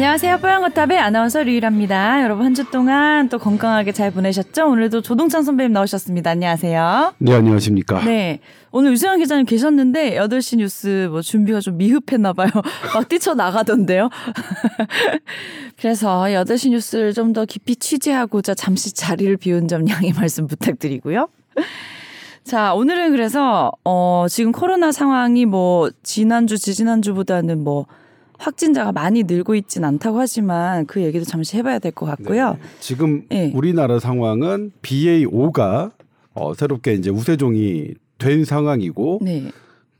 안녕하세요. 뽀얀거탑의 아나운서 류일합니다. 여러분 한 주 동안 또 건강하게 잘 보내셨죠? 오늘도 조동찬 선배님 나오셨습니다. 안녕하세요. 네, 안녕하십니까. 네. 오늘 유승환 기자님 계셨는데 8시 뉴스 뭐 준비가 좀 미흡했나 봐요. 막 뛰쳐나가던데요. 그래서 8시 뉴스를 좀 더 깊이 취재하고자 잠시 자리를 비운 점 양해 말씀 부탁드리고요. 자, 오늘은 그래서 어 지금 코로나 상황이 뭐 지난주 지지난주보다는 뭐 확진자가 많이 늘고 있진 않다고 하지만 그 얘기도 잠시 해봐야 될 것 같고요. 네. 지금 네. 우리나라 상황은 BA5가 어, 새롭게 이제 우세종이 된 상황이고 네.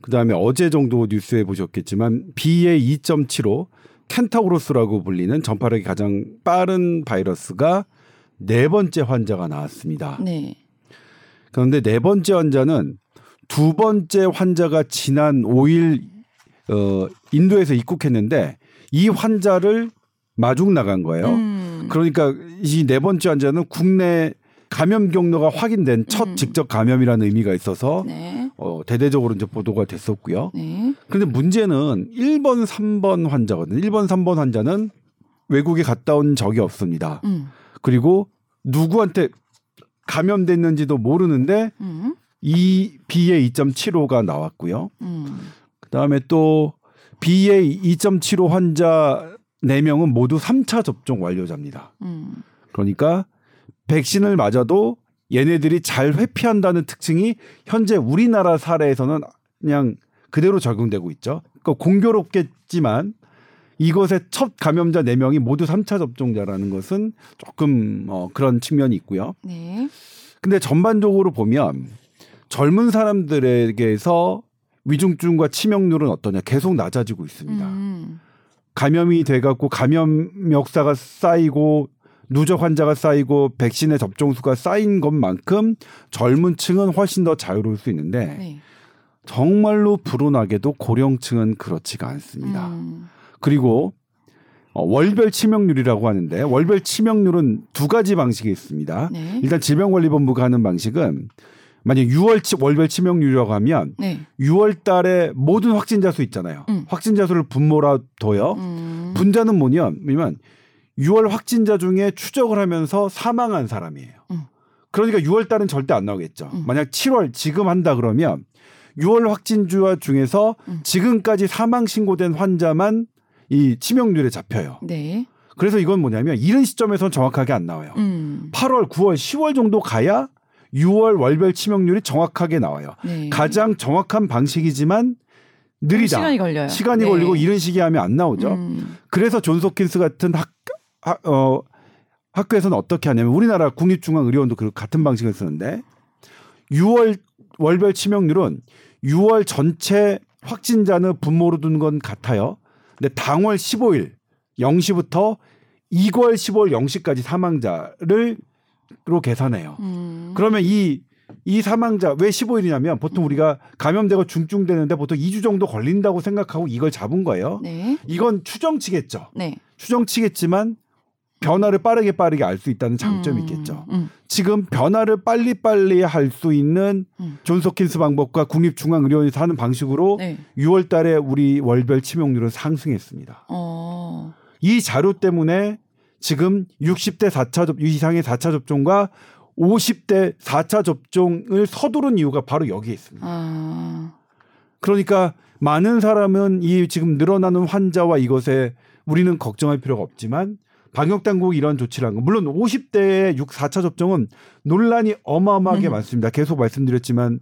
그다음에 어제 정도 뉴스에 보셨겠지만 BA2.75 켄타우로스라고 불리는 전파력이 가장 빠른 바이러스가 네 번째 환자가 나왔습니다. 네. 그런데 네 번째 환자는 두 번째 환자가 지난 5일 어, 인도에서 입국했는데 이 환자를 마중 나간 거예요. 음. 그러니까 이 네 번째 환자는 국내 감염 경로가 확인된 첫 음. 직접 감염이라는 의미가 있어서 네. 어, 대대적으로 이제 보도가 됐었고요. 네. 그런데 문제는 1번, 3번 환자거든요. 1번, 3번 환자는 외국에 갔다 온 적이 없습니다. 음. 그리고 누구한테 감염됐는지도 모르는데 음. 이 BA 2.75가 나왔고요. 음. 그다음에 또 BA 2.75 환자 4명은 모두 3차 접종 완료자입니다. 음. 그러니까 백신을 맞아도 얘네들이 잘 회피한다는 특징이 현재 우리나라 사례에서는 그냥 그대로 적용되고 있죠. 그러니까 공교롭겠지만 이것의 첫 감염자 4명이 모두 3차 접종자라는 것은 조금 어, 그런 측면이 있고요. 네. 근데 전반적으로 보면 젊은 사람들에게서 위중증과 치명률은 어떠냐 계속 낮아지고 있습니다. 음. 감염이 돼갖고 감염 역사가 쌓이고 누적 환자가 쌓이고 백신의 접종 수가 쌓인 것만큼 젊은 층은 훨씬 더 자유로울 수 있는데 네. 정말로 불운하게도 고령층은 그렇지가 않습니다. 음. 그리고 어, 월별 치명률이라고 하는데 월별 치명률은 두 가지 방식이 있습니다. 네. 일단 질병관리본부가 하는 방식은 만약 6월 치, 월별 치명률이라고 하면 네. 6월 달에 모든 확진자 수 있잖아요. 음. 확진자 수를 분모라 둬요. 음. 분자는 뭐냐면 6월 확진자 중에 추적을 하면서 사망한 사람이에요. 음. 그러니까 6월 달은 절대 안 나오겠죠. 음. 만약 7월 지금 한다 그러면 6월 확진자 중에서 음. 지금까지 사망 신고된 환자만 이 치명률에 잡혀요. 네. 그래서 이건 뭐냐면 이런 시점에서는 정확하게 안 나와요. 음. 8월, 9월, 10월 정도 가야 6월 월별 치명률이 정확하게 나와요. 네. 가장 정확한 방식이지만 느리다. 시간이 걸려요. 시간이 네. 걸리고 이런 식이 하면 안 나오죠. 음. 그래서 존스홉킨스 같은 학, 학- 어, 학교에서는 어떻게 하냐면 우리나라 국립중앙의료원도 그 같은 방식을 쓰는데 6월 월별 치명률은 6월 전체 확진자는 분모로 둔 건 같아요. 근데 당월 15일 0시부터 2월 15일 0시까지 사망자를 로 계산해요. 음. 그러면 이, 이 사망자 왜 15일이냐면 보통 우리가 감염되고 중증되는데 보통 2주 정도 걸린다고 생각하고 이걸 잡은 거예요. 네. 이건 추정치겠죠. 네. 추정치겠지만 변화를 빠르게 빠르게 알 수 있다는 장점이 음. 있겠죠. 음. 지금 변화를 빨리빨리 할 수 있는 음. 존스홉킨스 방법과 국립중앙의료원에서 하는 방식으로 네. 6월 달에 우리 월별 치명률은 상승했습니다. 어. 이 자료 때문에 지금 60대 4차 접 이상의 4차 접종과 50대 4차 접종을 서두른 이유가 바로 여기에 있습니다. 아. 그러니까 많은 사람은 이 지금 늘어나는 환자와 이것에 우리는 걱정할 필요가 없지만 방역 당국이 이런 조치를 한 거. 물론 50대의 6, 4차 접종은 논란이 어마어마하게 음. 많습니다. 계속 말씀드렸지만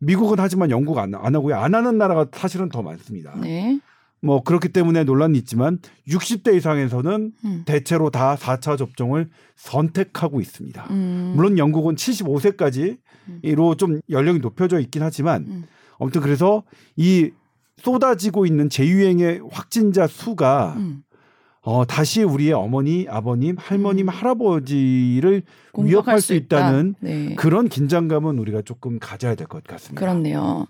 미국은 하지만 영국 안, 안 하고요. 안 하는 나라가 사실은 더 많습니다. 네. 뭐 그렇기 때문에 논란이 있지만 60대 이상에서는 음. 대체로 다 4차 접종을 선택하고 있습니다. 음. 물론 영국은 75세까지로 좀 연령이 높여져 있긴 하지만 음. 아무튼 그래서 이 쏟아지고 있는 재유행의 확진자 수가 음. 어, 다시 우리의 어머니, 아버님, 할머님, 음. 할아버지를 위협할 수수 있다는 있다. 네. 그런 긴장감은 우리가 조금 가져야 될 것 같습니다. 그렇네요.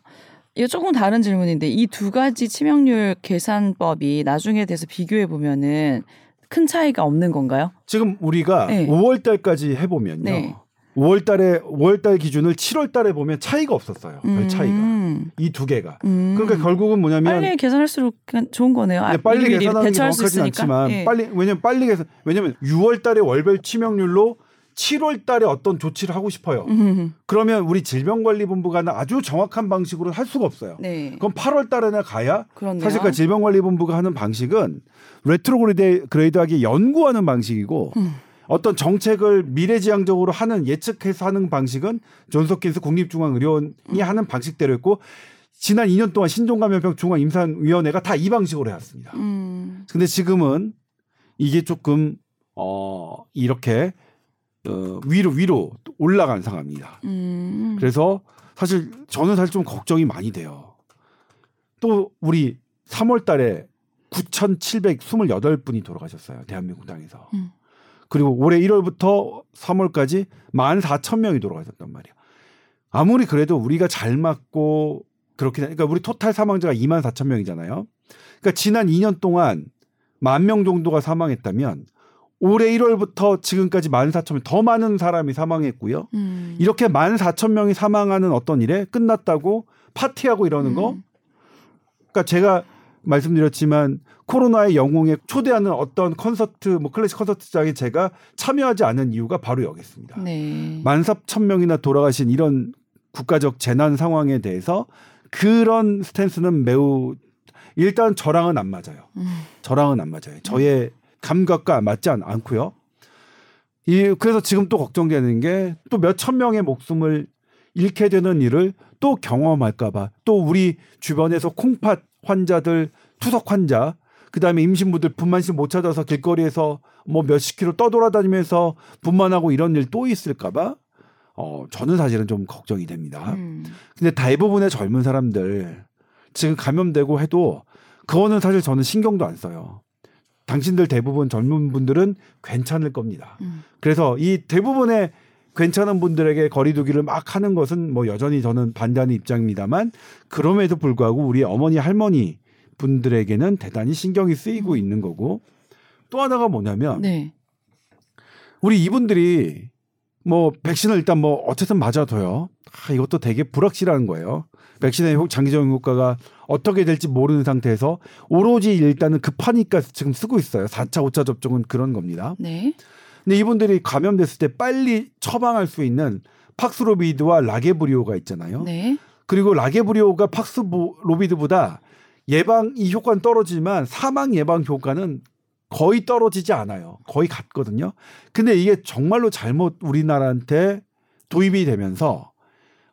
이거 조금 다른 질문인데 이 두 가지 치명률 계산법이 나중에 돼서 비교해 보면은 큰 차이가 없는 건가요? 지금 우리가 네. 5월 달까지 해 보면요. 네. 5월 달에 5월 달 기준을 7월 달에 보면 차이가 없었어요. 별 차이가. 음. 이두 개가. 음. 그러니까 결국은 뭐냐면 빨리 계산할수록 좋은 거네요. 아, 네, 빨리 미리 계산하는 게 정확하진. 않지만 예. 빨리 왜냐면 빨리 계산 왜냐면 6월 달에 월별 치명률로 7월 달에 어떤 조치를 하고 싶어요. 음. 그러면 우리 질병관리본부가 아주 정확한 방식으로 할 수가 없어요. 네. 그럼 8월 달에나 가야 그렇네요. 사실 그 질병관리본부가 하는 방식은 retrograde grade하게 연구하는 방식이고 음. 어떤 정책을 미래지향적으로 하는 예측해서 하는 방식은 존스홉킨스 국립중앙의료원이 하는 방식대로였고 지난 2년 동안 신종감염병 중앙임상위원회가 다 이 방식으로 해왔습니다. 음. 근데 지금은 이게 조금 어 이렇게 어 위로 위로 올라간 상황입니다. 음. 그래서 사실 저는 사실 좀 걱정이 많이 돼요. 또 우리 3월 달에 9,728분이 돌아가셨어요. 대한민국 땅에서. 음. 그리고 올해 1월부터 3월까지 14,000명이 돌아가셨단 말이야. 아무리 그래도 우리가 잘 맞고 그렇게 그러니까 우리 토탈 사망자가 24,000명이잖아요. 그러니까 지난 2년 동안 만 명 정도가 사망했다면 올해 1월부터 지금까지 14,000명 더 많은 사람이 사망했고요. 음. 이렇게 14,000명이 사망하는 어떤 일에 끝났다고 파티하고 이러는 거. 음. 그러니까 제가 말씀드렸지만 코로나의 영웅에 초대하는 어떤 콘서트 뭐 클래식 콘서트장에 제가 참여하지 않은 이유가 바로 여기 있습니다. 네. 만 사천 명이나 돌아가신 이런 국가적 재난 상황에 대해서 그런 스탠스는 매우 일단 저랑은 안 맞아요. 음. 저랑은 안 맞아요. 저의 감각과 맞지 않, 않고요. 이 그래서 지금 또 걱정되는 게 또 몇 천 명의 목숨을 잃게 되는 일을 또 경험할까봐 또 우리 주변에서 콩팥 환자들 투석 환자 그다음에 임신부들 분만실 못 찾아서 길거리에서 뭐 몇십 킬로 떠돌아다니면서 분만하고 이런 일 또 있을까봐 어 저는 사실은 좀 걱정이 됩니다. 음. 근데 대부분의 젊은 사람들 지금 감염되고 해도 그거는 사실 저는 신경도 안 써요. 당신들 대부분 젊은 분들은 괜찮을 겁니다. 음. 그래서 이 대부분의 괜찮은 분들에게 거리두기를 막 하는 것은 뭐 여전히 저는 반대하는 입장입니다만 그럼에도 불구하고 우리 어머니 할머니 분들에게는 대단히 신경이 쓰이고 있는 거고 또 하나가 뭐냐면 네. 우리 이분들이 뭐 백신을 일단 뭐 어쨌든 맞아둬요. 아, 이것도 되게 불확실한 거예요. 백신의 효- 장기적인 효과가 어떻게 될지 모르는 상태에서 오로지 일단은 급하니까 지금 쓰고 있어요. 4차, 5차 접종은 그런 겁니다. 네. 근데 이분들이 감염됐을 때 빨리 처방할 수 있는 팍스로비드와 라게브리오가 있잖아요. 네. 그리고 라게브리오가 팍스로비드보다 예방 이 효과는 떨어지지만 사망 예방 효과는 거의 떨어지지 않아요. 거의 같거든요. 근데 이게 정말로 잘못 우리나라한테 도입이 되면서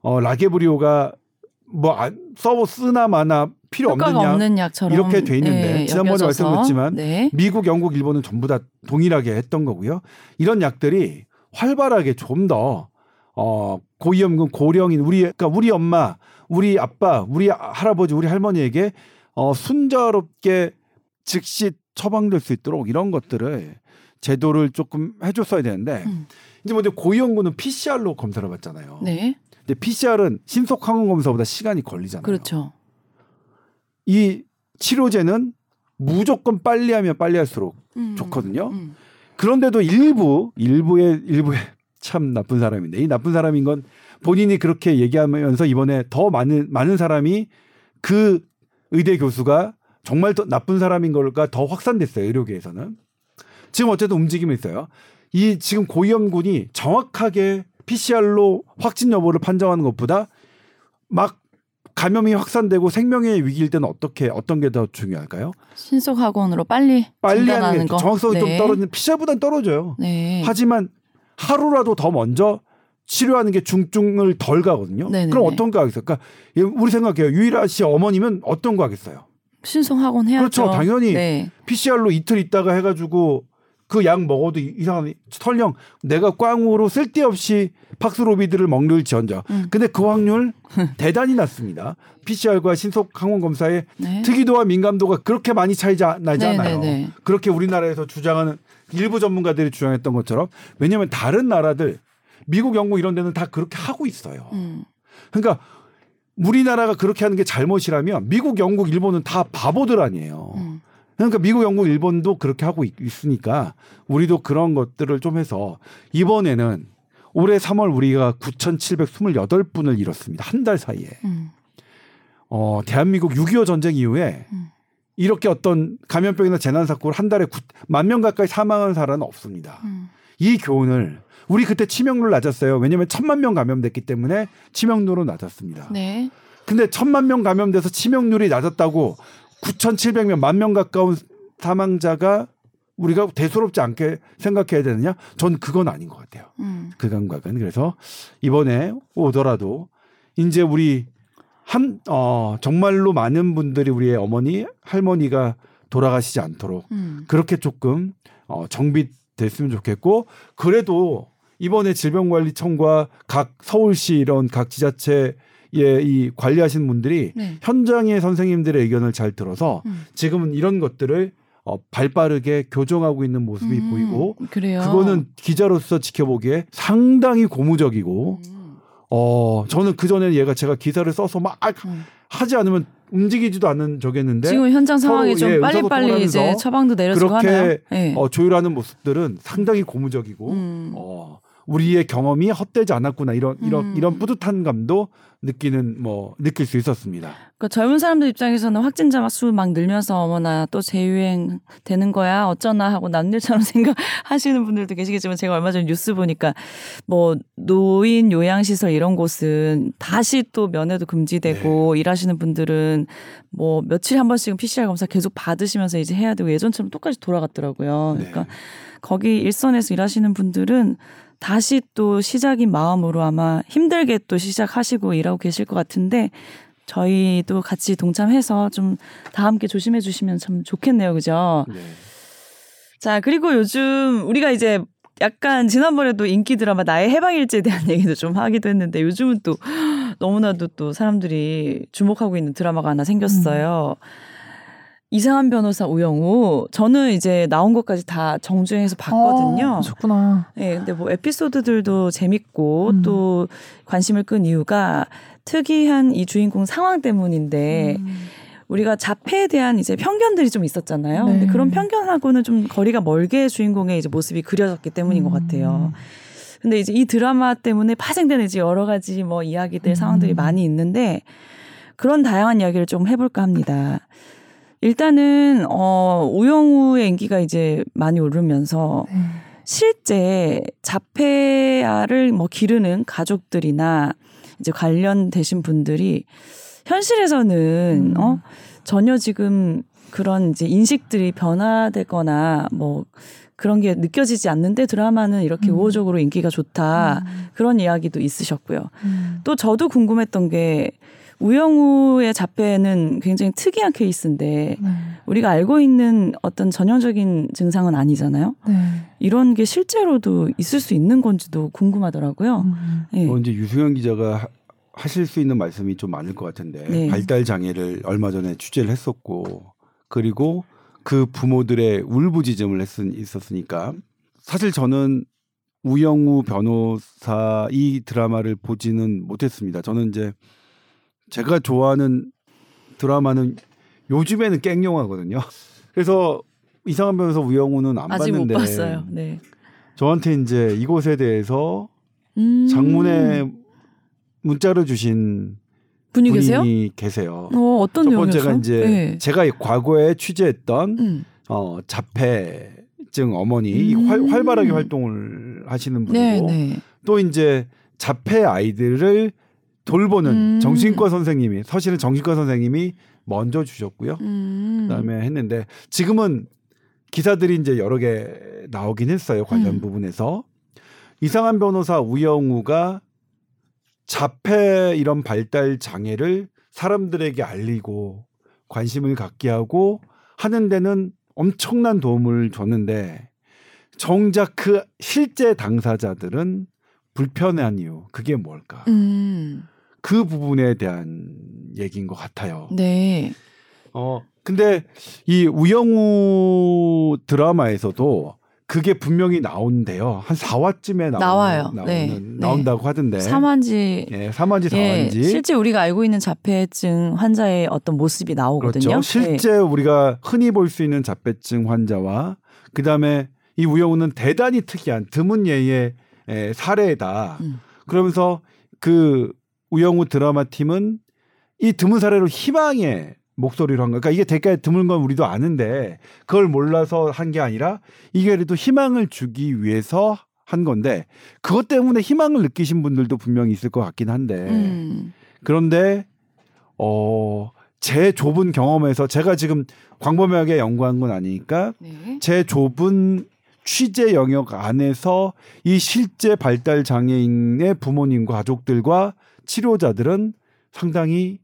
어 라게브리오가 뭐 안, 써 쓰나 마나 필요 없는 약 없는 약처럼 이렇게 돼 있는데 네, 지난번에. 말씀드렸지만 네. 미국, 영국, 일본은 전부 다 동일하게 했던 거고요. 이런 약들이 활발하게 좀 더 어, 고위험군 고령인 우리 그러니까 우리 엄마, 우리 아빠, 우리 할아버지, 우리 할머니에게 어, 순조롭게 즉시 처방될 수 있도록 이런 것들을 제도를 조금 해줬어야 되는데 음. 이제 먼저 고위험군은 PCR로 검사를 받잖아요. 네. 근데 PCR은 신속 항원 검사보다 시간이 걸리잖아요. 그렇죠. 이 치료제는 무조건 빨리 하면 빨리 할수록 음. 좋거든요. 음. 그런데도 일부 일부의 일부의 참 나쁜 사람인데 이 나쁜 사람인 건 본인이 그렇게 얘기하면서 이번에 더 많은 많은 사람이 그 의대 교수가 정말 더 나쁜 사람인 걸까 더 확산됐어요 의료계에서는 지금 어쨌든 움직임이 있어요. 이 지금 고위험군이 정확하게 PCR로 확진 여부를 판정하는 것보다 막 감염이 확산되고 생명의 위기일 때는 어떻게 어떤 게 더 중요할까요? 신속 학원으로 빨리 빨리 하는 게 거. 정확성이 좀 네. 떨어지는 PCR보다는 떨어져요. 네. 하지만 하루라도 더 먼저 치료하는 게 중증을 덜 가거든요. 네네네. 그럼 어떤 거 하겠어요? 그러니까 우리 생각해요. 유일아 씨 어머니면 어떤 거 하겠어요? 신속 학원 해야죠. 그렇죠. 당연히 네. PCR로 이틀 있다가 해가지고 그 약 먹어도 이상한 설령 내가 꽝으로 쓸데없이 팍스로비드를 먹을지언정. 음. 근데 그 확률 대단히 낮습니다. PCR과 신속 항원 검사의 네. 특이도와 민감도가 그렇게 많이 차이 자- 나지 네, 않아요. 네, 네. 그렇게 우리나라에서 주장하는 일부 전문가들이 주장했던 것처럼 왜냐하면 다른 나라들 미국, 영국 이런 데는 다 그렇게 하고 있어요. 음. 그러니까 우리나라가 그렇게 하는 게 잘못이라면 미국, 영국, 일본은 다 바보들 아니에요. 음. 그러니까 미국, 영국, 일본도 그렇게 하고 있- 있으니까 우리도 그런 것들을 좀 해서 이번에는 올해 3월 우리가 9,728분을 잃었습니다. 한 달 사이에. 음. 어, 대한민국 6.25 전쟁 이후에 음. 이렇게 어떤 감염병이나 재난 사고를 한 달에 만명 가까이 사망한 사람은 없습니다. 음. 이 교훈을 우리 그때 치명률 낮았어요. 왜냐하면 천만 명 감염됐기 때문에 치명률은 낮았습니다. 네. 근데 천만 명 감염돼서 치명률이 낮았다고 9,700명 만 명 가까운 사망자가 우리가 대수롭지 않게 생각해야 되느냐? 전 그건 아닌 것 같아요. 음. 그 감각은 그래서 이번에 오더라도 이제 우리 한 어 정말로 많은 분들이 우리의 어머니 할머니가 돌아가시지 않도록 음. 그렇게 조금 어 정비됐으면 좋겠고 그래도 이번에 질병관리청과 각 서울시 이런 각 지자체 의이 관리하시는 분들이 네. 현장의 선생님들의 의견을 잘 들어서 음. 지금은 이런 것들을 어, 발빠르게 교정하고 있는 모습이 음. 보이고 그래요. 그거는 기자로서 지켜보기에 상당히 고무적이고 음. 어 저는 그 전에 얘가 제가 기사를 써서 막 음. 하지 않으면 움직이지도 않는 저겠는데 지금 현장 상황이 서로, 예, 좀 빨리빨리 이제 처방도 내려지고 그렇게 하나요? 네. 어, 조율하는 모습들은 상당히 고무적이고 음. 어, 우리의 경험이 헛되지 않았구나 이런 이런 음. 이런 뿌듯한 감도 느끼는 뭐 느낄 수 있었습니다. 그러니까 젊은 사람들 입장에서는 확진자 수 막 늘면서 어머나 또 재유행 되는 거야 어쩌나 하고 남일처럼 생각하시는 분들도 계시겠지만 제가 얼마 전에 뉴스 보니까 뭐 노인 요양시설 이런 곳은 다시 또 면회도 금지되고 네. 일하시는 분들은 뭐 며칠에 한 번씩은 PCR 검사 계속 받으시면서 이제 해야 되고 예전처럼 똑같이 돌아갔더라고요. 네. 그러니까 거기 일선에서 일하시는 분들은 다시 또 시작인 마음으로 아마 힘들게 또 시작하시고 일하고 계실 것 같은데 저희도 같이 동참해서 좀 다 함께 조심해 주시면 참 좋겠네요. 그죠? 네. 자, 그리고 요즘 우리가 이제 약간 지난번에도 인기 드라마 나의 해방일지에 대한 얘기도 좀 하기도 했는데 요즘은 또 너무나도 또 사람들이 주목하고 있는 드라마가 하나 생겼어요. 이상한 변호사 우영우. 저는 이제 나온 것까지 다 정주행해서 봤거든요. 어, 좋구나. 네, 근데 뭐 에피소드들도 재밌고 음. 또 관심을 끈 이유가 특이한 이 주인공 상황 때문인데 음. 우리가 자폐에 대한 이제 편견들이 좀 있었잖아요. 네. 근데 그런 편견하고는 좀 거리가 멀게 주인공의 이제 모습이 그려졌기 때문인 것 같아요. 근데 이제 이 드라마 때문에 파생되는 이제 여러 가지 뭐 이야기들 음. 상황들이 많이 있는데 그런 다양한 이야기를 좀 해볼까 합니다. 일단은 어 우영우의 인기가 이제 많이 오르면서 네. 실제 자폐아를 뭐 기르는 가족들이나 이제 관련되신 분들이 현실에서는 음. 어 전혀 지금 그런 이제 인식들이 변화되거나 뭐 그런 게 느껴지지 않는데 드라마는 이렇게 음. 우호적으로 인기가 좋다 음. 그런 이야기도 있으셨고요. 음. 또 저도 궁금했던 게 우영우의 자폐는 굉장히 특이한 케이스인데 네. 우리가 알고 있는 어떤 전형적인 증상은 아니잖아요. 네. 이런 게 실제로도 있을 수 있는 건지도 궁금하더라고요. 음. 예. 어, 이제 유승현 기자가 하- 하실 수 있는 말씀이 좀 많을 것 같은데 네. 발달 장애를 얼마 전에 취재를 했었고 그리고 그 부모들의 울부짖음을 했, 있었으니까 사실 저는 우영우 변호사 이 드라마를 보지는 못했습니다. 저는 이제 제가 좋아하는 드라마는 요즘에는 깽 영화거든요. 그래서 이상한 변호사 우영우는 안 아직 봤는데 못 봤어요. 네. 저한테 이제 이곳에 대해서 음. 장문에 문자를 주신 분이 분이 계세요? 계세요. 어, 어떤 첫? 번째가 이제 네. 제가 과거에 취재했던 음. 어, 자폐증 어머니 음. 활, 활발하게 활동을 하시는 분이고 네, 네. 또 이제 자폐 아이들을 돌보는 음. 정신과 선생님이 사실은 정신과 선생님이 먼저 주셨고요. 음. 그다음에 했는데 지금은 기사들이 이제 여러 개 나오긴 했어요 관련 음. 부분에서 이상한 변호사 우영우가 자폐 이런 발달 장애를 사람들에게 알리고 관심을 갖게 하고 하는 데는 엄청난 도움을 줬는데 정작 그 실제 당사자들은 불편한 이유 그게 뭘까? 음. 그 부분에 대한 얘기인 것 같아요. 네. 어 근데 이 우영우 드라마에서도 그게 분명히 나온대요. 한 4화쯤에 나오는, 나와요. 나오는 네. 네. 나온다고 하던데. 삼환지 예, 3화인지 예, 4화인지. 실제 우리가 알고 있는 자폐증 환자의 어떤 모습이 나오거든요. 그렇죠. 실제 우리가 흔히 볼 수 있는 자폐증 환자와 그다음에 이 우영우는 대단히 특이한 드문 예의 에, 사례다. 음. 그러면서 그 우영우 드라마 팀은 이 드문 사례로 희망의 목소리로 한 거. 그러니까 이게 대가에 드문 건 우리도 아는데 그걸 몰라서 한 게 아니라 이게 그래도 희망을 주기 위해서 한 건데 그것 때문에 희망을 느끼신 분들도 분명히 있을 것 같긴 한데 음. 그런데 어. 제 좁은 경험에서 제가 지금 광범위하게 연구한 건 아니니까 네. 제 좁은 취재 영역 안에서 이 실제 발달 장애인의 부모님과 가족들과 치료자들은 상당히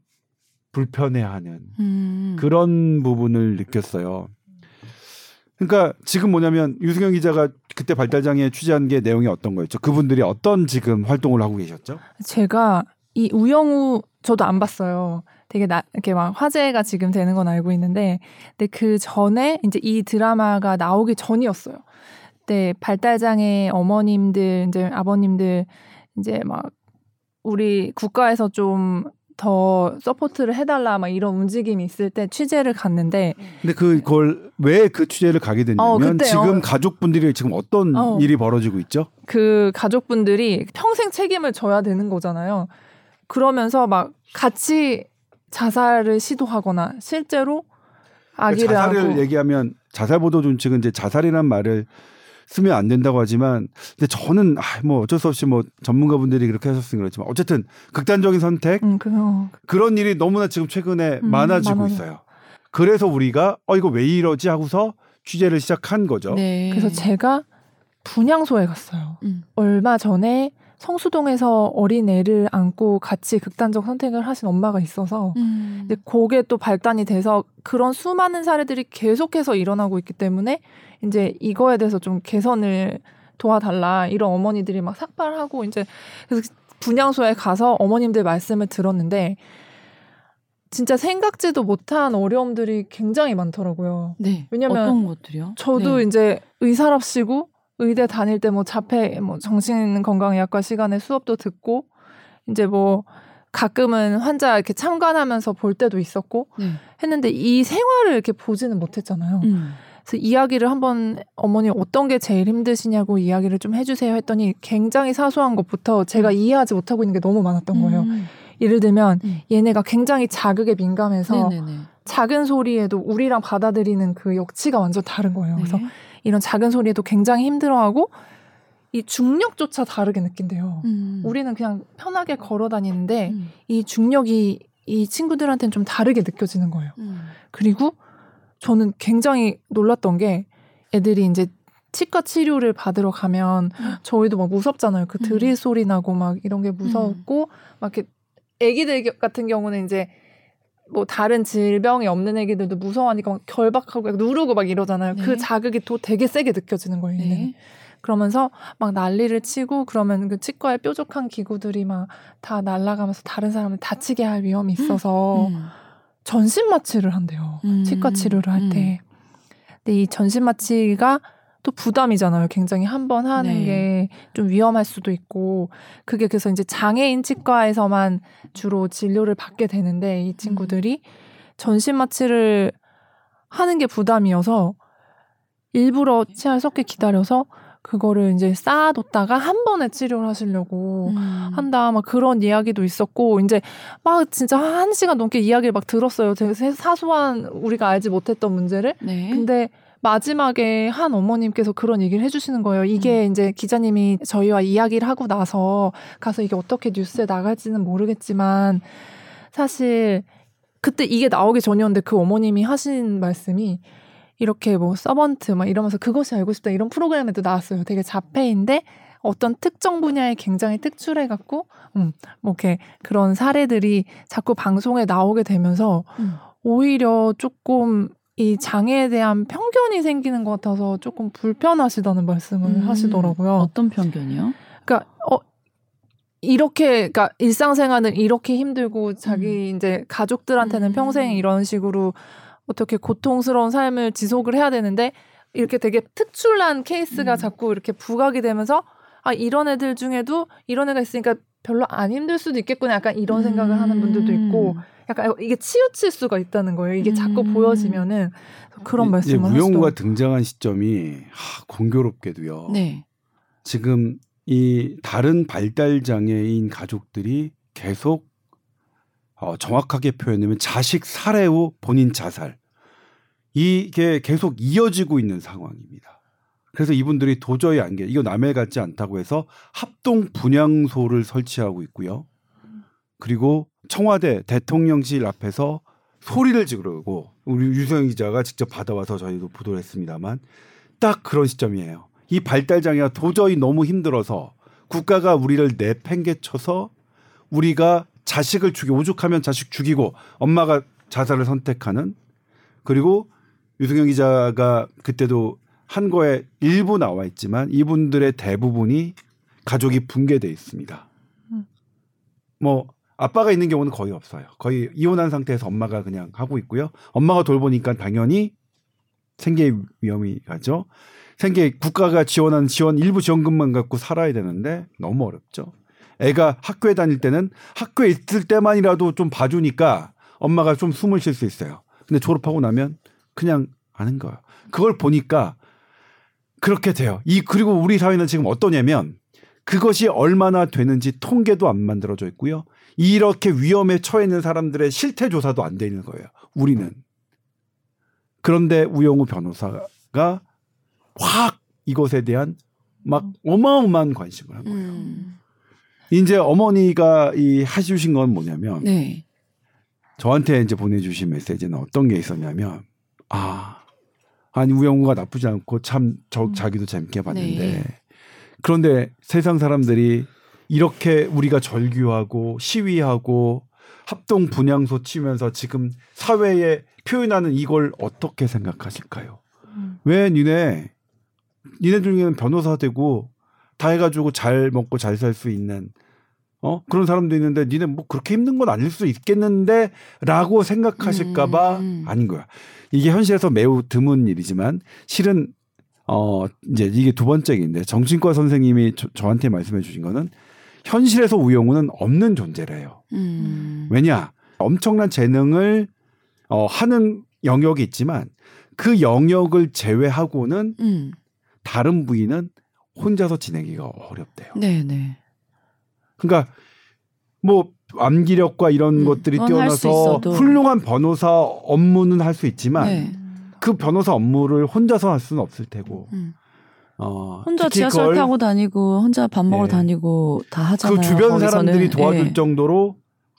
불편해하는 음. 그런 부분을 느꼈어요. 그러니까 지금 뭐냐면 유승현 기자가 그때 발달 장애 취재한 게 내용이 어떤 거였죠? 그분들이 어떤 지금 활동을 하고 계셨죠? 제가 이 우영우 저도 안 봤어요. 되게 나, 이렇게 막 화제가 지금 되는 건 알고 있는데, 근데 그 전에 이제 이 드라마가 나오기 전이었어요. 그때 발달장애 어머님들, 이제 아버님들, 이제 막 우리 국가에서 좀 더 support를 해달라 막 이런 움직임이 있을 때 취재를 갔는데 근데 그걸 왜 그 취재를 가게 됐냐면 어. 지금 가족분들이 지금 어떤 어. 일이 벌어지고 있죠? 그 가족분들이 평생 책임을 져야 되는 거잖아요. 그러면서 막 같이 자살을 시도하거나 실제로 아기를 그러니까 자살을 하고 얘기하면 자살 보도 준 측은 이제 자살이란 말을 쓰면 안 된다고 하지만 근데 저는 아, 뭐 어쩔 수 없이 뭐 전문가분들이 그렇게 하셨으니 그렇지만 어쨌든 극단적인 선택 음, 그런 일이 너무나 지금 최근에 음, 많아지고 많아요. 있어요. 그래서 우리가 어 이거 왜 이러지 하고서 취재를 시작한 거죠. 네. 그래서 제가 분향소에 갔어요. 음. 얼마 전에 성수동에서 어린 애를 안고 같이 극단적 선택을 하신 엄마가 있어서 음. 근데 그게 또 발단이 돼서 그런 수많은 사례들이 계속해서 일어나고 있기 때문에 이제 이거에 대해서 좀 개선을 도와달라 이런 어머니들이 막 삭발하고 이제 그래서 분향소에 가서 어머님들 말씀을 들었는데 진짜 생각지도 못한 어려움들이 굉장히 많더라고요. 네. 왜냐면 어떤 것들이요? 저도 네. 이제 의사랍시고 의대 다닐 때 뭐 자폐 뭐 정신건강의학과 시간에 수업도 듣고 이제 뭐 가끔은 환자 이렇게 참관하면서 볼 때도 있었고 네. 했는데 이 생활을 이렇게 보지는 못했잖아요. 음. 그래서 이야기를 한번 어머니 어떤 게 제일 힘드시냐고 이야기를 좀 해주세요 했더니 굉장히 사소한 것부터 제가 이해하지 못하고 있는 게 너무 많았던 거예요. 음. 예를 들면 음. 얘네가 굉장히 자극에 민감해서 네네네. 작은 소리에도 우리랑 받아들이는 그 역치가 완전 다른 거예요. 그래서 네. 이런 작은 소리에도 굉장히 힘들어하고 이 중력조차 다르게 느낀대요. 음. 우리는 그냥 편하게 걸어 다니는데 음. 이 중력이 이 친구들한테는 좀 다르게 느껴지는 거예요. 음. 그리고 저는 굉장히 놀랐던 게 애들이 이제 치과 치료를 받으러 가면 저희도 막 무섭잖아요. 그 음. 드릴 소리 나고 막 이런 게 무섭고 막 이렇게 애기들 같은 경우는 이제 뭐 다른 질병이 없는 애기들도 무서워하니까 막 결박하고 누르고 막 이러잖아요. 네. 그 자극이 또 되게 세게 느껴지는 거예요. 네. 그러면서 막 난리를 치고 그러면 그 치과에 뾰족한 기구들이 막 다 날아가면서 다른 사람을 다치게 할 위험이 있어서 음. 전신 마취를 한대요. 음. 치과 치료를 할 때. 근데 이 전신 마취가 또 부담이잖아요. 굉장히 한 번 하는 네. 게좀 위험할 수도 있고 그게 그래서 이제 장애인 치과에서만 주로 진료를 받게 되는데 이 친구들이 전신 마취를 하는 게 부담이어서 일부러 치아를 썩게 기다려서 그거를 이제 쌓아뒀다가 한 번에 치료를 하시려고 음. 한다 막 그런 이야기도 있었고 이제 막 진짜 한 시간 넘게 이야기를 막 들었어요. 되게 세- 사소한 우리가 알지 못했던 문제를. 네. 근데 마지막에 한 어머님께서 그런 얘기를 해주시는 거예요. 이게 이제 기자님이 저희와 이야기를 하고 나서 가서 이게 어떻게 뉴스에 나갈지는 모르겠지만 사실 그때 이게 나오기 전이었는데 그 어머님이 하신 말씀이 이렇게 뭐 서번트 막 이러면서 그것이 알고 싶다 이런 프로그램에도 나왔어요. 되게 자폐인데 어떤 특정 분야에 굉장히 특출해 갖고 음, 뭐 이렇게 그런 사례들이 자꾸 방송에 나오게 되면서 음. 오히려 조금 이 장애에 대한 편견이 생기는 것 같아서 조금 불편하시다는 말씀을 음. 하시더라고요. 어떤 편견이요? 그러니까 어 이렇게 그러니까 일상생활은 이렇게 힘들고 자기 이제 가족들한테는 음. 평생 이런 식으로 어떻게 고통스러운 삶을 지속을 해야 되는데 이렇게 되게 특출난 케이스가 음. 자꾸 이렇게 부각이 되면서 아 이런 애들 중에도 이런 애가 있으니까 별로 안 힘들 수도 있겠구나 약간 이런 생각을 하는 분들도 있고 음. 약간 이게 치우칠 수가 있다는 거예요. 이게 자꾸 음. 보여지면은 그런 이- 말씀을 이제 우영우가 하시더라고요. 등장한 시점이 하, 공교롭게도요. 네. 지금 이 다른 발달 장애인 가족들이 계속 어, 정확하게 표현하면 자식 살해 후 본인 자살 이게 계속 이어지고 있는 상황입니다. 그래서 이분들이 도저히 안 돼. 이거 남의 같지 않다고 해서 합동 분향소를 설치하고 있고요. 그리고 청와대 대통령실 앞에서 소리를 지르고 우리 유성 기자가 직접 받아와서 저희도 보도를 했습니다만 딱 그런 시점이에요. 이 발달 장애가 도저히 너무 힘들어서 국가가 우리를 내팽개쳐서 우리가 자식을 죽이 오죽하면 자식 죽이고 엄마가 자살을 선택하는 그리고 유승현 기자가 그때도 한 거에 일부 나와 있지만 이분들의 대부분이 가족이 붕괴돼 있습니다. 음. 뭐 아빠가 있는 경우는 거의 없어요. 거의 이혼한 상태에서 엄마가 그냥 하고 있고요. 엄마가 돌보니까 당연히 생계 위험이 가죠. 생계 국가가 지원한 지원 일부 지원금만 갖고 살아야 되는데 너무 어렵죠. 애가 학교에 다닐 때는 학교에 있을 때만이라도 좀 봐주니까 엄마가 좀 숨을 쉴 수 있어요. 근데 졸업하고 나면 그냥 아는 거예요. 그걸 보니까 그렇게 돼요. 이 그리고 우리 사회는 지금 어떠냐면 그것이 얼마나 되는지 통계도 안 만들어져 있고요. 이렇게 위험에 처해 있는 사람들의 실태 조사도 안돼 있는 거예요. 우리는. 그런데 우영우 변호사가 확 이것에 대한 막 어마어마한 관심을 한 거예요. 음. 이제 어머니가 이 하시신 건 뭐냐면 네. 저한테 이제 보내주신 메시지는 어떤 게 있었냐면 아 아니 우영우가 나쁘지 않고 참 저 자기도 재밌게 봤는데 네. 그런데 세상 사람들이 이렇게 우리가 절규하고 시위하고 합동 분향소 치면서 지금 사회에 표현하는 이걸 어떻게 생각하실까요? 음. 왜 니네 니네 중에는 변호사 되고 다 해가지고 잘 먹고 잘 살 수 있는 어 그런 사람도 있는데 니네 뭐 그렇게 힘든 건 아닐 수 있겠는데라고 생각하실까봐 음. 아닌 거야. 이게 현실에서 매우 드문 일이지만 실은 어 이제 이게 두 번째인데 정신과 선생님이 저, 저한테 말씀해 주신 거는 현실에서 우영우는 없는 존재래요. 음. 왜냐 엄청난 재능을 어 하는 영역이 있지만 그 영역을 제외하고는 음. 다른 부위는 혼자서 지내기가 어렵대요. 네, 네. 그러니까 뭐 암기력과 이런 음, 것들이 뛰어나서. 훌륭한 변호사 업무는 할 수 있지만 네. 그 변호사 업무를 혼자서 할 수는 없을 테고 음. 어, 혼자 지하철 타고 다니고 혼자 밥 먹으러 예. 다니고 다 하잖아요. 그 주변 거기서는. 사람들이 도와줄 예. 정도로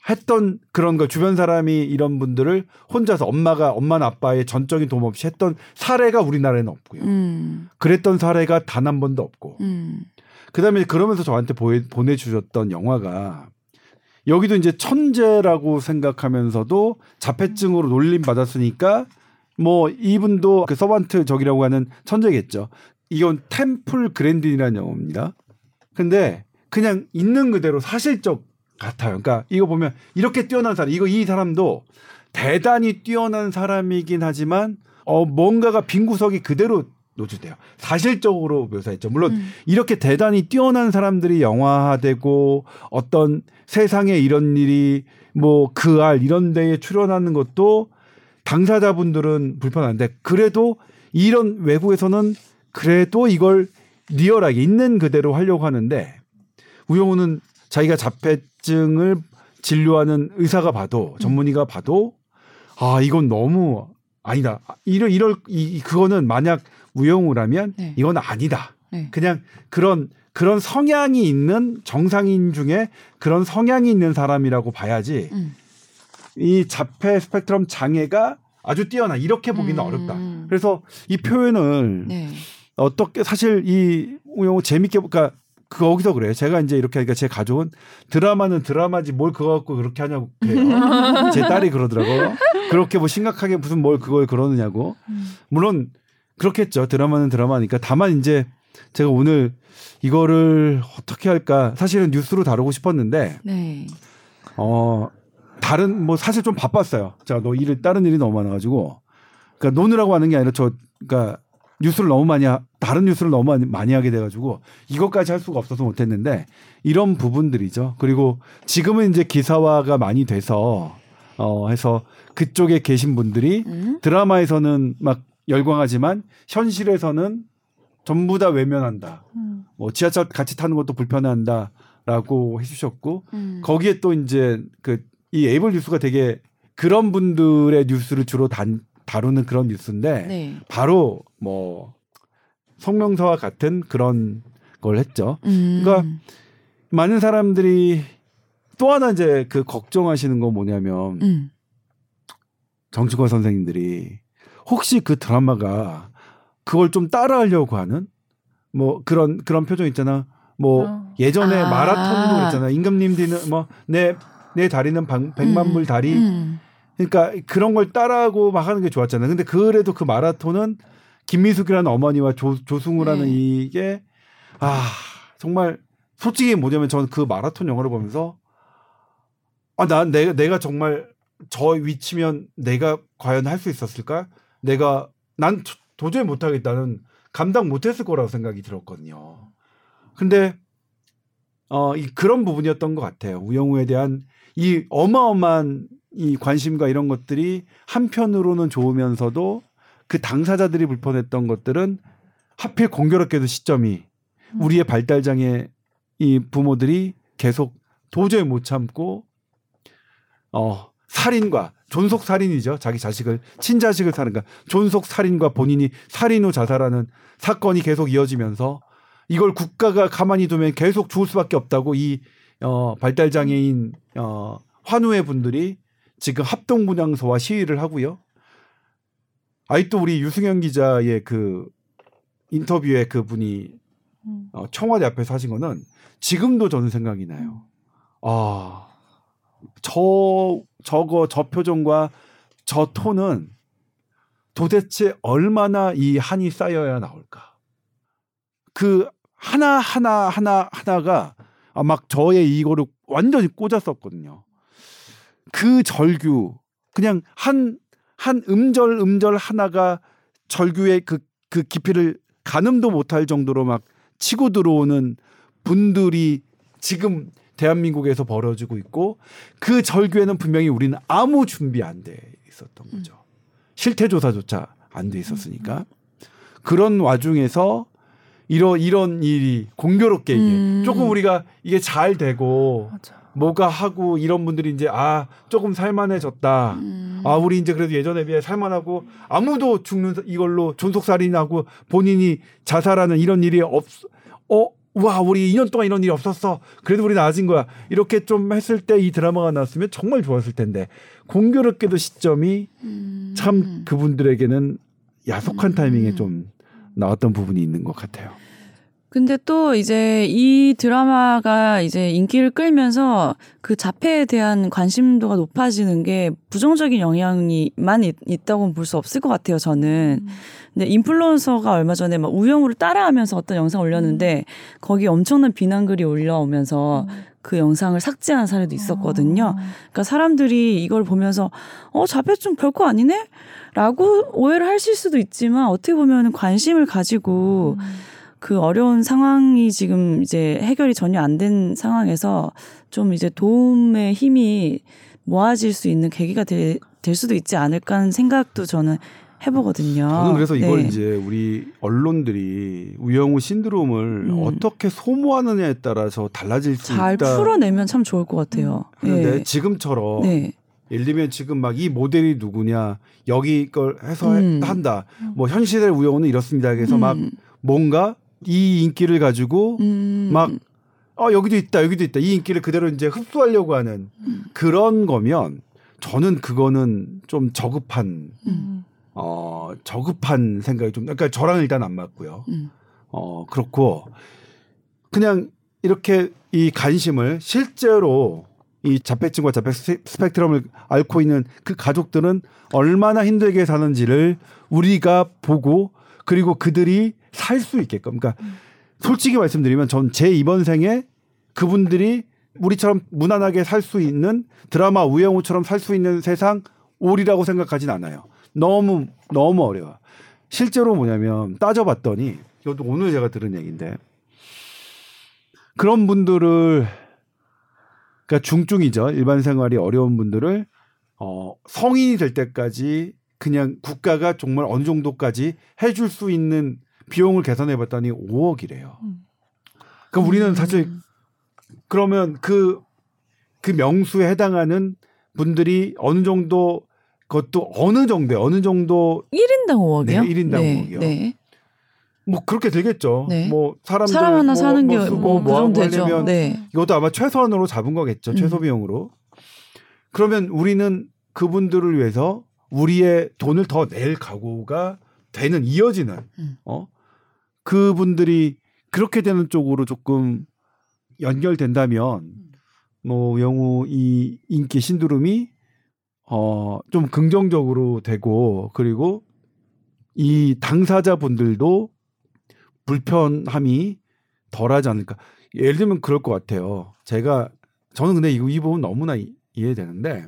했던 그런 거 주변 사람이 이런 분들을 혼자서 엄마가 엄마나 아빠의 전적인 도움 없이 했던 사례가 우리나라에는 없고요. 음. 그랬던 사례가 단 한 번도 없고 음. 그다음에 그러면서 저한테 보내, 보내주셨던 영화가 여기도 이제 천재라고 생각하면서도 자폐증으로 놀림 받았으니까 뭐 이분도 그 서반트 적이라고 하는 천재겠죠. 이건 템플 그랜딘이라는 영화입니다. 근데 그냥 있는 그대로 사실적 같아요. 그러니까 이거 보면 이렇게 뛰어난 사람, 이거 이 사람도 대단히 뛰어난 사람이긴 하지만 어 뭔가가 빈 구석이 그대로 노출돼요. 사실적으로 묘사했죠. 물론 음. 이렇게 대단히 뛰어난 사람들이 영화화되고 어떤 세상에 이런 일이 뭐 그 알 이런 데에 출연하는 것도 당사자분들은 불편한데 그래도 이런 외국에서는 그래도 이걸 리얼하게 있는 그대로 하려고 하는데 우영우는 자기가 자폐증을 진료하는 의사가 봐도 전문의가 봐도 아 이건 너무 아니다 이럴 이럴 이 그거는 만약 우영우라면 네. 이건 아니다 네. 그냥 그런 그런 성향이 있는 정상인 중에 그런 성향이 있는 사람이라고 봐야지 음. 이 자폐 스펙트럼 장애가 아주 뛰어나 이렇게 보기는 음. 어렵다. 그래서 이 표현을 네. 어떻게 사실 이 우영우 재밌게 그러니까 거기서 그래요. 제가 이제 이렇게 하니까 제 가족은 드라마는 드라마지 뭘 그거 갖고 그렇게 하냐고 해요. 제 딸이 그러더라고요. 그렇게 뭐 심각하게 무슨 뭘 그걸 그러느냐고. 물론 그렇겠죠. 드라마는 드라마니까. 다만 이제 제가 오늘 이거를 어떻게 할까 사실은 뉴스로 다루고 싶었는데 네. 어 다른 뭐 사실 좀 바빴어요. 제가 너 일을 다른 일이 너무 많아가지고 그러니까 노느라고 하는 게 아니라 저 그러니까 뉴스를 너무 많이 하, 다른 뉴스를 너무 많이, 많이 하게 돼가지고 이것까지 할 수가 없어서 못했는데 이런 부분들이죠. 그리고 지금은 이제 기사화가 많이 돼서 어 해서 그쪽에 계신 분들이 음. 드라마에서는 막 열광하지만 현실에서는 전부 다 외면한다. 음. 뭐 지하철 같이 타는 것도 불편해한다라고 해주셨고 음. 거기에 또 이제 그 이 에이블 뉴스가 되게 그런 분들의 뉴스를 주로 단, 다루는 그런 뉴스인데 네. 바로 뭐 성명서와 같은 그런 걸 했죠. 음. 그러니까 많은 사람들이 또 하나 이제 그 걱정하시는 건 뭐냐면 음. 정치권 선생님들이 혹시 그 드라마가 그걸 좀 따라하려고 하는 뭐 그런 그런 표정 있잖아. 뭐 어. 예전에 아. 마라톤도 그랬잖아. 임금님 뒤는 뭐내내 다리는 방, 백만 불 다리. 음. 그러니까 그런 걸 따라하고 막 하는 게 좋았잖아요. 근데 그래도 그 마라톤은 김미숙이라는 어머니와 조, 조승우라는 네. 이게 아 정말 솔직히 뭐냐면 저는 그 마라톤 영화를 보면서 아난 내가 내가 정말 저 위치면 내가 과연 할 수 있었을까? 내가 난 도- 도저히 못하겠다는 감당 못했을 거라고 생각이 들었거든요. 근데 어, 이 그런 부분이었던 것 같아요. 우영우에 대한 이 어마어마한 이 관심과 이런 것들이 한편으로는 좋으면서도 그 당사자들이 불편했던 것들은 하필 공교롭게도 시점이 우리의 발달장애 이 부모들이 계속 도저히 못 참고 어 살인과 존속 살인이죠. 자기 자식을 친자식을 사는가 존속 살인과 본인이 살인 후 자살하는 사건이 계속 이어지면서 이걸 국가가 가만히 두면 계속 죽을 수밖에 없다고 이 어, 발달 장애인 어, 환우의 분들이 지금 합동 분향소와 시위를 하고요. 아직도 우리 유승현 기자의 그 인터뷰에 그 분이 음. 어, 청와대 앞에서 하신 거는 지금도 저는 생각이 나요. 아, 저, 저거, 저 표정과 저 톤은 도대체 얼마나 이 한이 쌓여야 나올까. 그 하나 하나, 하나, 하나가 아, 막 저의 이거를 완전히 꽂았었거든요. 그 절규, 그냥 한, 한 음절, 음절 하나가 절규의 그, 그 깊이를 가늠도 못할 정도로 막 치고 들어오는 분들이 지금 대한민국에서 벌어지고 있고 그 절규에는 분명히 우리는 아무 준비 안 돼 있었던 거죠. 실태 조사조차 안 돼 있었으니까 그런 와중에서 이런 이런 일이 공교롭게 이게 음. 조금 우리가 이게 잘 되고 맞아. 뭐가 하고 이런 분들이 이제 아 조금 살만해졌다. 음. 아 우리 이제 그래도 예전에 비해 살만하고 아무도 죽는 이걸로 존속살인하고 본인이 자살하는 이런 일이 없. 어, 와 우리 2년 동안 이런 일이 없었어. 그래도 우리 나아진 거야. 이렇게 좀 했을 때 이 드라마가 나왔으면 정말 좋았을 텐데 공교롭게도 시점이 음. 참 그분들에게는 야속한 타이밍에 좀 나왔던 부분이 있는 것 같아요. 근데 또 이제 이 드라마가 이제 인기를 끌면서 그 자폐에 대한 관심도가 높아지는 게 부정적인 영향이만 있, 있다고는 볼수 없을 것 같아요, 저는. 근데 인플루언서가 얼마 전에 막 우영우를 따라하면서 어떤 영상 올렸는데 거기 엄청난 비난글이 올라오면서 그 영상을 삭제한 사례도 있었거든요. 그러니까 사람들이 이걸 보면서 어 자폐증 별거 아니네? 라고 오해를 하실 수도 있지만 어떻게 보면 관심을 가지고 그 어려운 상황이 지금 이제 해결이 전혀 안 된 상황에서 좀 이제 도움의 힘이 모아질 수 있는 계기가 되, 될 수도 있지 않을까 하는 생각도 저는 해보거든요. 저는 그래서 이걸 네. 이제 우리 언론들이 우영우 신드롬을 음. 어떻게 소모하느냐에 따라서 달라질 수 잘 있다. 풀어내면 참 좋을 것 같아요. 하는데 네. 지금처럼 네. 예를 들면 지금 막 이 모델이 누구냐 여기 걸 해서 음. 한다. 뭐 현실의 우영우는 이렇습니다. 그래서 막 음. 뭔가 이 인기를 가지고 음. 막 어, 여기도 있다, 여기도 있다. 이 인기를 그대로 이제 흡수하려고 하는 그런 거면 저는 그거는 좀 저급한, 음. 어, 저급한 생각이 좀, 그러니까 저랑 일단 안 맞고요. 음. 어, 그렇고 그냥 이렇게 이 관심을 실제로 이 자폐증과 자폐 스- 스펙트럼을 앓고 있는 그 가족들은 얼마나 힘들게 사는지를 우리가 보고 그리고 그들이 살 수 있게끔 그러니까 솔직히 말씀드리면 전 제 이번 생에 그분들이 우리처럼 무난하게 살 수 있는 드라마 우영우처럼 살 수 있는 세상 오리라고 생각하진 않아요. 너무 너무 어려워. 실제로 뭐냐면 따져봤더니 이것도 오늘 제가 들은 얘기인데 그런 분들을 그러니까 중증이죠 일반 생활이 어려운 분들을 어 성인이 될 때까지 그냥 국가가 정말 어느 정도까지 해줄 수 있는 비용을 계산해 봤더니 5억이래요. 음. 그럼 우리는 사실 그러면 그, 그 명수에 해당하는 분들이 어느 정도 그것도 어느 정도 어느 정도 1인당 5억이요? 네, 1인당 5억이요. 네. 뭐 그렇게 되겠죠. 네. 뭐 사람들 사람 하나 뭐, 사는 뭐 게 뭐, 그뭐 하고. 하려면 네. 이것도 아마 최소한으로 잡은 거겠죠. 음. 최소 비용으로. 그러면 우리는 그분들을 위해서 우리의 돈을 더 낼 각오가 되는 이어지는 음. 어 그분들이 그렇게 되는 쪽으로 조금 연결된다면 뭐 영우 이 인기 신두름이 어 좀 긍정적으로 되고 그리고 이 당사자분들도 불편함이 덜하지 않을까. 예를 들면 그럴 것 같아요. 제가 저는 근데 이, 이 부분 너무나 이, 이해되는데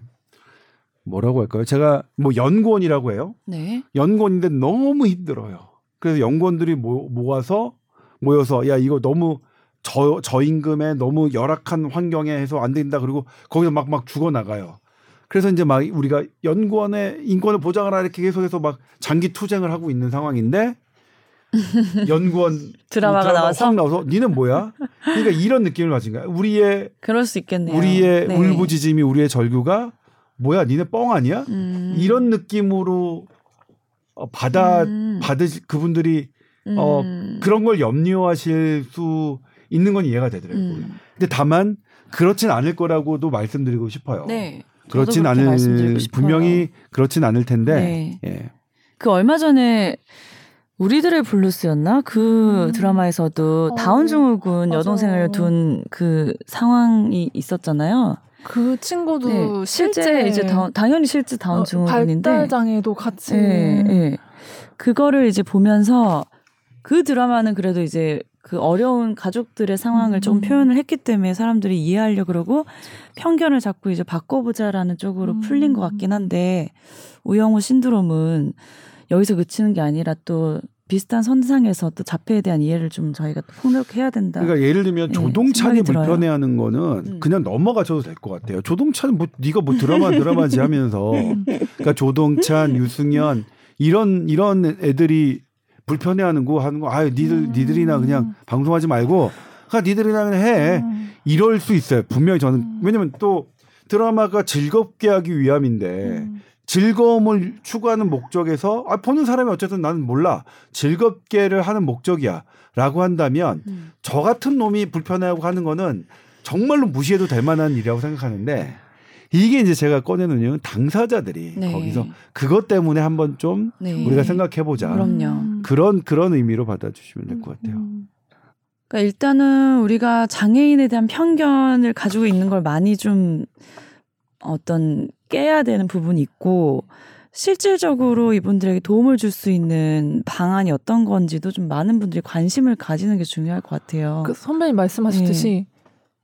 뭐라고 할까요? 제가 뭐 연구원이라고 해요. 네. 연구원인데 너무 힘들어요. 그래서 연구원들이 모, 모아서 모여서 야 이거 너무 저 저임금에 너무 열악한 환경에 해서 안 된다. 그리고 거기서 막 막 죽어 나가요. 그래서 이제 막 우리가 연구원의 인권을 보장하라 이렇게 계속해서 막 장기 투쟁을 하고 있는 상황인데 연구원 드라마가 나와서? 확 나와서 니는 뭐야? 그러니까 이런 느낌을 가진 거야. 우리의 그럴 수 있겠네요. 우리의 네. 울부짖음이 우리의 절규가 뭐야? 니네 뻥 아니야? 음. 이런 느낌으로 어, 받아 음. 받으 그분들이 어, 음. 그런 걸 염려하실 수 있는 건 이해가 되더라고요. 음. 근데 다만 그렇진 않을 거라고도 말씀드리고 싶어요. 네. 그렇진 않을. 분명히 그렇진 않을 텐데. 네. 예. 그 얼마 전에 우리들의 블루스였나 그 음. 드라마에서도 어, 다운증후군. 여동생을 둔 그 상황이 있었잖아요. 그 친구도 네, 실제 실제 이제 다운, 당연히 실제 다운증후군인데 발달 장애도 같이 예, 예. 그거를 이제 보면서 그 드라마는 그래도 이제 그 어려운 가족들의 상황을 음. 좀 표현을 했기 때문에 사람들이 이해하려 그러고 편견을 자꾸 이제 바꿔보자라는 쪽으로 음. 풀린 것 같긴 한데 우영우 신드롬은 여기서 그치는 게 아니라 또 비슷한 선상에서 또 자폐에 대한 이해를 좀 저희가 또 폭력해야 된다. 그러니까 예를 들면 네, 조동찬이. 불편해하는 거는 음. 그냥 넘어가셔도 될 것 같아요. 조동찬은 뭐 네가 뭐 드라마 드라마지 하면서 그러니까 조동찬, 유승연 이런 이런 애들이 불편해하는 거 하는 거 아유 니들 음. 니들이나 그냥 방송하지 말고 그냥 니들이나 그냥 해 음. 이럴 수 있어요. 분명히 저는 음. 왜냐면 또 드라마가 즐겁게 하기 위함인데 음. 즐거움을 추구하는 목적에서 아 보는 사람이 어쨌든 나는 몰라 즐겁게를 하는 목적이야라고 한다면 음. 저 같은 놈이 불편해하고 하는 거는 정말로 무시해도 될 만한 일이라고 생각하는데 이게 이제 제가 꺼내는 이유는 당사자들이 네. 거기서 그것 때문에 한번 좀 네. 우리가 생각해 보자. 그럼요. 음. 그런 그런 의미로 받아주시면 될 것 같아요. 음. 그러니까 일단은 우리가 장애인에 대한 편견을 가지고 있는 걸 많이 좀 어떤 깨야 되는 부분이 있고 실질적으로 이분들에게 도움을 줄 수 있는 방안이 어떤 건지도 좀 많은 분들이 관심을 가지는 게 중요할 것 같아요. 그 선배님 말씀하셨듯이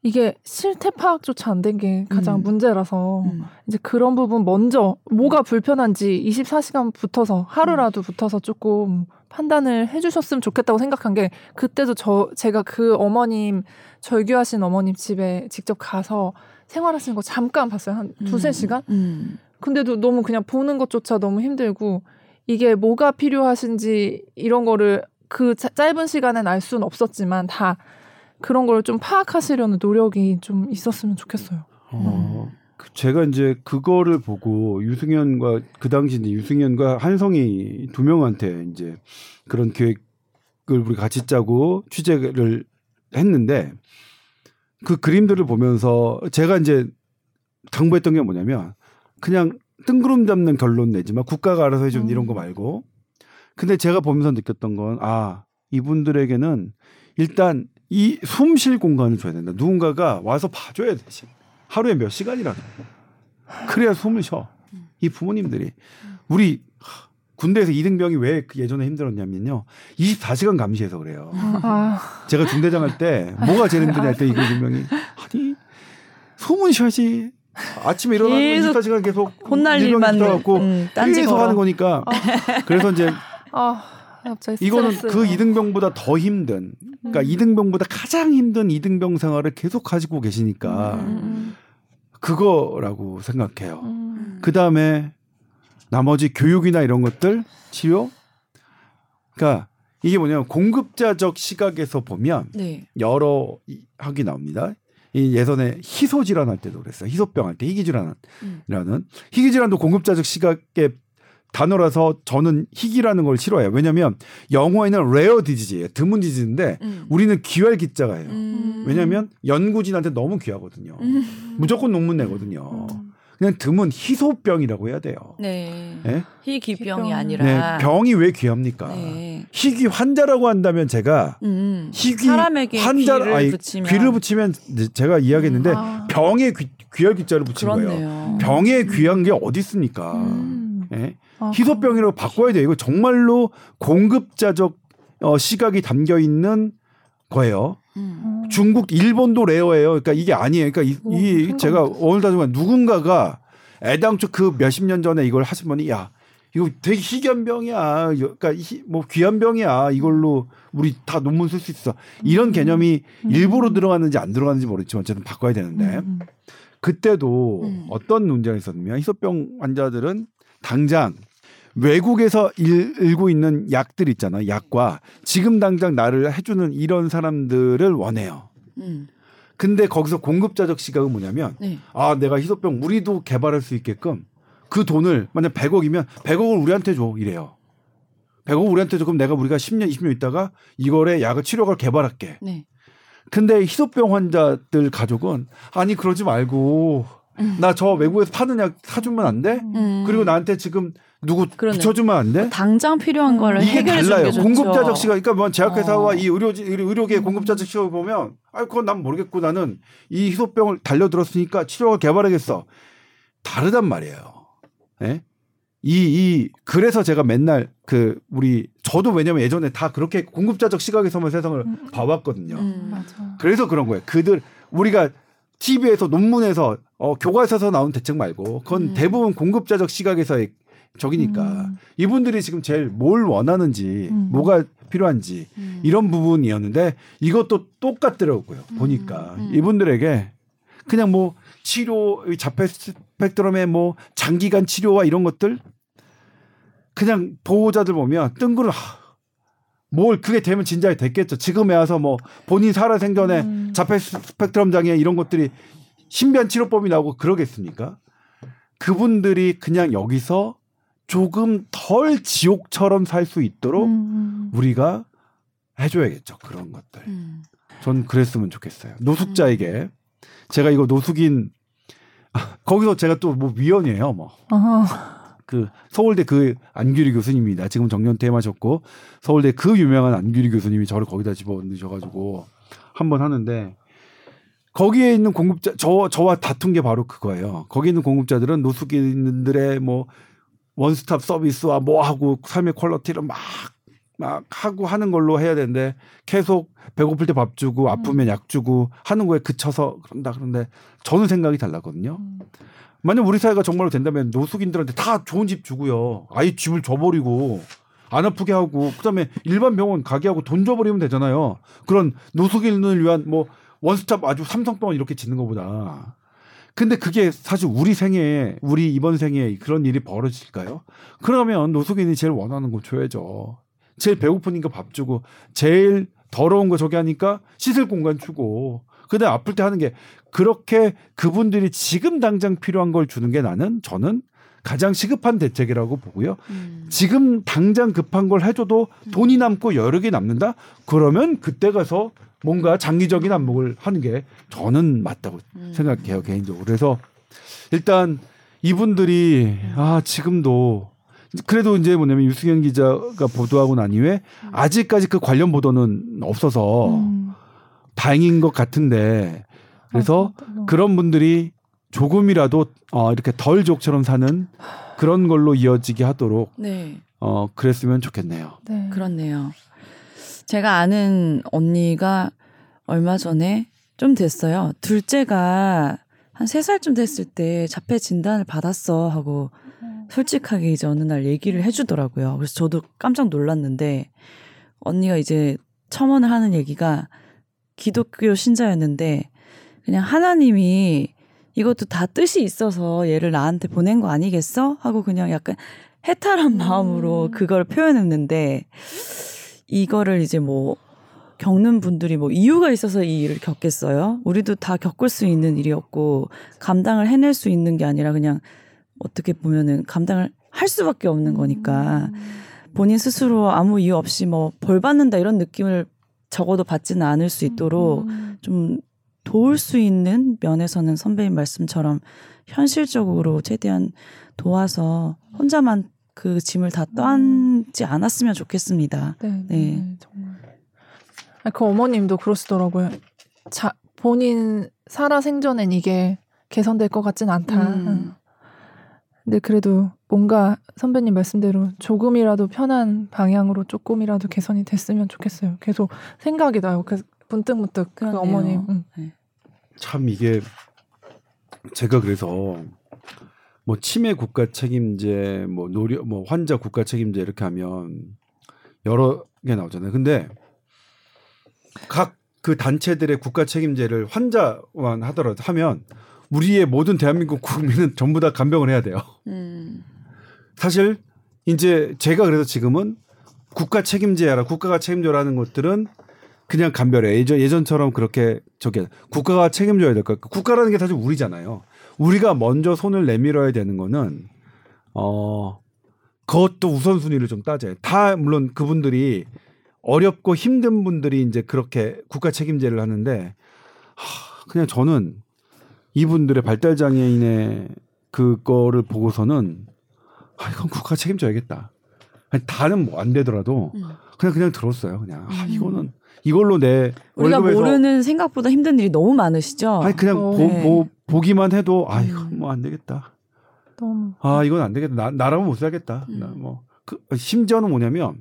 이게 실태 파악조차 안 된 게 가장 음. 문제라서 음. 이제 그런 부분 먼저 뭐가 불편한지 24시간 붙어서 하루라도 붙어서 조금 판단을 해주셨으면 좋겠다고 생각한 게 그때도 저 제가 그 어머님 절규하신 어머님 집에 직접 가서 생활하시는 거 잠깐 봤어요 한 두세 음. 시간 음. 근데도 너무 그냥 보는 것조차 너무 힘들고 이게 뭐가 필요하신지 이런 거를 그 자- 짧은 시간엔 알 수는 없었지만 다 그런 걸 좀 파악하시려는 노력이 좀 있었으면 좋겠어요. 어, 그 제가 이제 그거를 보고 유승현과 그 당시 이제 유승현과 한성이 두 명한테 이제 그런 계획을 우리 같이 짜고 취재를 했는데 그 그림들을 보면서 제가 이제 당부했던 게 뭐냐면 그냥 뜬구름 잡는 결론 내지만 국가가 알아서 해준 음. 이런 거 말고 근데 제가 보면서 느꼈던 건 아 이분들에게는 일단 이 숨 쉴 공간을 줘야 된다. 누군가가 와서 봐줘야 돼. 지금. 하루에 몇 시간이라도. 그래야 숨을 쉬어. 이 부모님들이 우리 하, 군대에서 이등병이 왜그 예전에 힘들었냐면요. 24시간 감시해서 그래요. 아, 제가 중대장 할 때 뭐가 제일 힘드냐 했더니 이등병이 아니 숨은 쉬어야지. 아침에 일어나서 계속 24시간 계속 혼날 일만 붙어갖고 음, 계속 걸어. 하는 거니까. 그래서 이제 아, 갑자기 이거는. 그 이등병보다 더 힘든 그러니까 음. 이등병보다 가장 힘든 이등병 생활을 계속 가지고 계시니까 음, 그거라고 생각해요. 음, 그 다음에 나머지 교육이나 이런 것들 치료. 그러니까 이게 뭐냐면 공급자적 시각에서 보면 네. 여러 이- 학이 나옵니다. 이 예전에 희소 질환 할 때도 그랬어요. 희소병 할 때 희귀 질환이라는 음. 희귀 질환도 공급자적 시각의 단어라서 저는 희귀라는 걸 싫어해요. 왜냐하면 영어에는 rare disease예요. 드문 disease인데 음. 우리는 귀할 귀자가예요. 음. 왜냐하면 연구진한테 너무 귀하거든요. 음. 무조건 논문 내거든요. 음. 그냥 드문 희소병이라고 해야 돼요. 네. 예? 희귀병이. 아니라. 네, 병이 왜 귀합니까? 네. 희귀 환자라고 한다면 제가 음. 희귀 사람에게 환자 귀를 아니, 붙이면 귀를 붙이면 제가 이야기했는데 아. 병에 귀, 귀할 귀자를 붙인 거예요. 그렇네요. 병에 귀한 게 어디 있습니까? 음. 예? 아, 희소병이라고 바꿔야 돼요. 이거 정말로 공급자적 어, 시각이 담겨 있는 거예요. 음. 음. 중국, 일본도 레어예요. 그러니까 이게 아니에요. 그러니까 이, 오, 이 제가. 오늘 다지만 누군가가 애당초 그 몇십 년 전에 이걸 하신 분이 야 이거 되게 희귀한 병이야. 그러니까 희- 뭐 귀한 병이야. 이걸로 우리 다 논문 쓸 수 있어. 이런 음. 개념이 음. 일부러 들어갔는지 안 들어갔는지 모르겠지만 어쨌든 바꿔야 되는데 음. 그때도 음. 어떤 문제가 있었냐면 희소병 환자들은 당장 외국에서 일, 일고 있는 약들 있잖아요. 약과 지금 당장 나를 해주는 이런 사람들을 원해요. 음. 근데 거기서 공급자적 시각은 뭐냐면 네. 아 내가 희소병 우리도 개발할 수 있게끔 그 돈을 만약 100억이면 100억을 우리한테 줘 이래요. 100억 우리한테 줘 그럼 내가 우리가 10년 20년 있다가 이거에 약을 치료를 개발할게. 네. 근데 희소병 환자들 가족은 아니 그러지 말고 음. 나저 외국에서 파는 약 사주면 안 돼? 음. 그리고 나한테 지금 누구 그러네. 붙여주면 안 돼? 당장 필요한 거를 이게 해결해 주는. 게 좋죠. 공급자 적 시각, 그러니까 뭐 제약회사와 어. 이 의료지 의료- 의료계 음. 공급자 적 시각을 보면, 아, 그건 난 모르겠고 나는 이 희소병을 달려들었으니까 치료가 개발하겠어. 다르단 말이에요. 예? 이, 이, 그래서 제가 맨날 그, 우리, 저도 왜냐면 예전에 다 그렇게 공급자적 시각에서만 세상을 음. 봐왔거든요. 음. 맞아. 그래서 그런 거예요. 그들, 우리가 TV에서 논문에서, 어, 교과서에서 나온 대책 말고, 그건 음. 대부분 공급자적 시각에서의 적이니까. 음. 이분들이 지금 제일 뭘 원하는지, 음. 뭐가 필요한지, 음. 이런 부분이었는데, 이것도 똑같더라고요. 보니까. 음. 이분들에게 그냥 뭐, 치료, 이 자폐 스펙트럼의 뭐, 장기간 치료와 이런 것들, 그냥 보호자들 보면 뜬구름, 하, 뭘 그게 되면 진작에 됐겠죠. 지금에 와서 뭐, 본인 살아 생전에 음. 자폐 스펙트럼 장애 이런 것들이 신비한 치료법이 나오고 그러겠습니까? 그분들이 그냥 여기서 조금 덜 지옥처럼 살 수 있도록 음. 우리가 해줘야겠죠. 그런 것들. 음. 전 그랬으면 좋겠어요. 노숙자에게 제가 이거 노숙인 아, 거기서 제가 또 뭐 위원이에요. 뭐 아하. 그 서울대 그 안규리 교수님입니다. 지금 정년 퇴임하셨고 서울대 그 유명한 안규리 교수님이 저를 거기다 집어넣으셔가지고 한 번 하는데 거기에 있는 공급자 저 저와 다툰 게 바로 그거예요. 거기 있는 공급자들은 노숙인들의 뭐 one-stop 서비스와 뭐 하고 삶의 quality를 막 막 하고 하는 걸로 해야 되는데 계속 배고플 때 밥 주고 아프면 약 주고 하는 거에 그쳐서 그런다 그런데 저는 생각이 달랐거든요. 음. 만약 우리 사회가 정말로 된다면 노숙인들한테 다 좋은 집 주고요. 아예 집을 줘버리고 안 아프게 하고 그다음에 일반 병원 가게 하고 돈 줘버리면 되잖아요. 그런 노숙인을 위한 뭐 원스톱 아주 삼성병원 이렇게 짓는 것보다. 근데 그게 사실 우리 생에 우리 이번 생에 그런 일이 벌어질까요? 그러면 노숙인이 제일 원하는 거 줘야죠. 제일 배고프니까 밥 주고 제일 더러운 거 저기 하니까 씻을 공간 주고 그다음 아플 때 하는 게 그렇게 그분들이 지금 당장 필요한 걸 주는 게 나는 저는 가장 시급한 대책이라고 보고요. 음. 지금 당장 급한 걸 해줘도 돈이 남고 개 남는다? 그러면 그때 가서 뭔가 장기적인 안목을 하는 게 저는 맞다고 음. 생각해요, 개인적으로. 그래서 일단 이분들이 아, 지금도 그래도 이제 뭐냐면 유승현 기자가 보도하고 난 이후에 아직까지 그 관련 보도는 없어서 음. 다행인 것 같은데 그래서 맞아. 그런 분들이 조금이라도 어, 이렇게 덜 족처럼 사는 그런 걸로 이어지게 하도록 네. 어, 그랬으면 좋겠네요. 네. 그렇네요. 제가 아는 언니가 얼마 전에 좀 됐어요. 둘째가 한세 살쯤 됐을 때 자폐 진단을 받았어 하고 음. 솔직하게 이제 어느 날 얘기를 해주더라고요. 그래서 저도 깜짝 놀랐는데 언니가 이제 첨언을 하는 얘기가 기독교 신자였는데 그냥 하나님이 이것도 다 뜻이 있어서 얘를 나한테 보낸 거 아니겠어? 하고 그냥 약간 해탈한 마음으로 음. 그걸 표현했는데 이거를 이제 뭐 겪는 분들이 뭐 이유가 있어서 이 일을 겪겠어요. 우리도 다 겪을 수 있는 일이었고 감당을 해낼 수 있는 게 아니라 그냥 어떻게 보면은 감당을 할 수밖에 없는 거니까 본인 스스로 아무 이유 없이 뭐 벌 받는다 이런 느낌을 적어도 받지는 않을 수 있도록 음. 좀 도울 수 있는 면에서는 선배님 말씀처럼 현실적으로 최대한 도와서 혼자만 그 짐을 다 떠안지 않았으면 좋겠습니다. 네, 네, 네. 정말. 아니, 그 어머님도 그러시더라고요. 자, 본인 살아 생전엔 이게 개선될 것 같진 않다. 음. 근데 그래도 뭔가 선배님 말씀대로 조금이라도 편한 방향으로 조금이라도 개선이 됐으면 좋겠어요. 계속 생각이 나요. 그래서 문득문득 그. 어머님. 음. 참 이게 제가 그래서 뭐 치매 국가 책임제, 뭐 노려, 뭐 환자 국가 책임제 이렇게 하면 여러 개 나오잖아요. 근데 각 그 단체들의 국가 책임제를 환자만 하더라도 하면 우리의 모든 대한민국 국민은 전부 다 간병을 해야 돼요. 음. 사실 이제 제가 그래서 지금은 국가 책임제라 국가가 책임져라는 것들은 그냥 간별해 예전 예전처럼 그렇게 저게 국가가 책임져야 될 것. 국가라는 게 사실 우리잖아요. 우리가 먼저 손을 내밀어야 되는 거는 어 그것도 우선순위를 좀 따져요. 다 물론 그분들이 어렵고 힘든 분들이 이제 그렇게 국가 책임제를 하는데 하, 그냥 저는 이분들의 발달 장애인의 그거를 보고서는 아 이건 국가 책임져야겠다. 아니 다는 뭐안 되더라도 음. 그냥 그냥 들었어요. 그냥 아 음. 이거는 이걸로 내 우리가 월급에서 모르는 생각보다 힘든 일이 너무 많으시죠. 아니 그냥 어. 보, 네. 보, 보기만 해도 아 이거 음. 뭐안 되겠다. 너무. 아 이건 안 되겠다. 나, 나라면 못 살겠다. 음. 나뭐 그, 심지어는 뭐냐면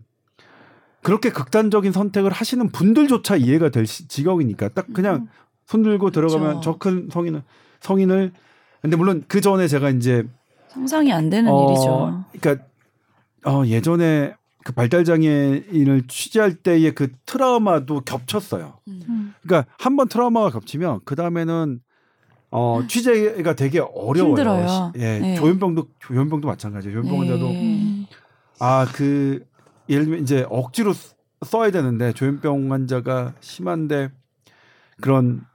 그렇게 극단적인 선택을 하시는 분들조차 이해가 될 시- 지경이니까 딱 그냥 손 들고 들어가면 음. 그렇죠. 저큰 성인을 성인을 근데 물론 그 전에 제가 이제 상상이 안 되는 어, 일이죠. 그러니까 어, 예전에 그 발달 장애인을 취재할 때의 그 트라우마도 겹쳤어요. 음. 그러니까 한 번 트라우마가 겹치면 그 다음에는 어, 취재가 되게 어려워요. 힘들어요. 시- 예, 네. 조현병도 조현병도 마찬가지예요. 조현병 환자도 네. 음. 아그 예를 들면 이제 억지로 쓰- 써야 되는데 조현병 환자가 심한데 그런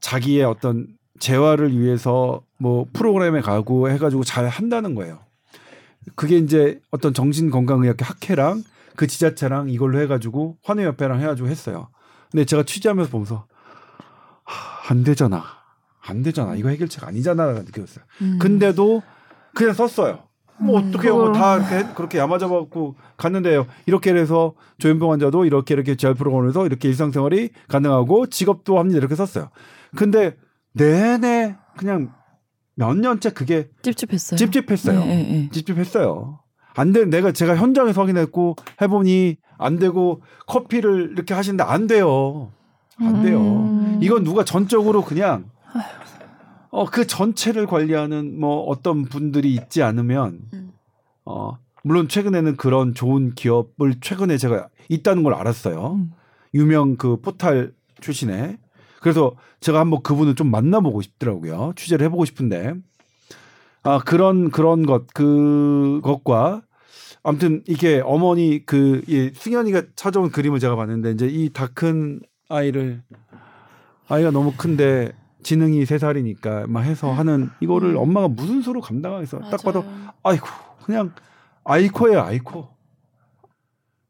자기의 어떤 재활을 위해서 뭐 프로그램에 가고 해가지고 잘 한다는 거예요. 그게 이제 어떤 정신건강의학회 학회랑 그 지자체랑 이걸로 해가지고 환우협회랑 해가지고 했어요. 근데 제가 취재하면서 보면서 하, 안 되잖아, 안 되잖아. 이거 해결책 아니잖아라는 느꼈어요. 음. 근데도 그냥 썼어요. 뭐 음, 어떻게 그걸- 뭐다 이렇게 그렇게 야마잡아갖고 갔는데요. 이렇게 해서 조현병 환자도 이렇게 이렇게 재활 프로그램에서 이렇게 일상생활이 가능하고 직업도 합니다 이렇게 썼어요. 근데 내내 그냥 몇 년째 그게 찝찝했어요. 찝찝했어요. 네, 네, 네. 찝찝했어요. 안 돼. 내가 제가 현장에서 확인했고 해보니 안 되고 커피를 이렇게 하시는데 안 돼요. 안 돼요. 음. 이건 누가 전적으로 그냥 어 그 전체를 관리하는 뭐 어떤 분들이 있지 않으면 음. 어 물론 최근에는 그런 좋은 기업을 최근에 제가 있다는 걸 알았어요. 음. 유명 그 포탈 출신에 그래서 제가 한번 그분을 좀 만나보고 싶더라고요. 취재를 해보고 싶은데 아 그런 그런 것 그것과 아무튼 이게 어머니 그이 승현이가 찾아온 그림을 제가 봤는데 이제 이 다 큰 아이를 아이가 너무 큰데 지능이 세 살이니까 막 해서 하는 이거를 음. 엄마가 무슨 수로 감당하겠어? 딱 봐도 맞아요. 아이고 그냥 아이코예요 아이코.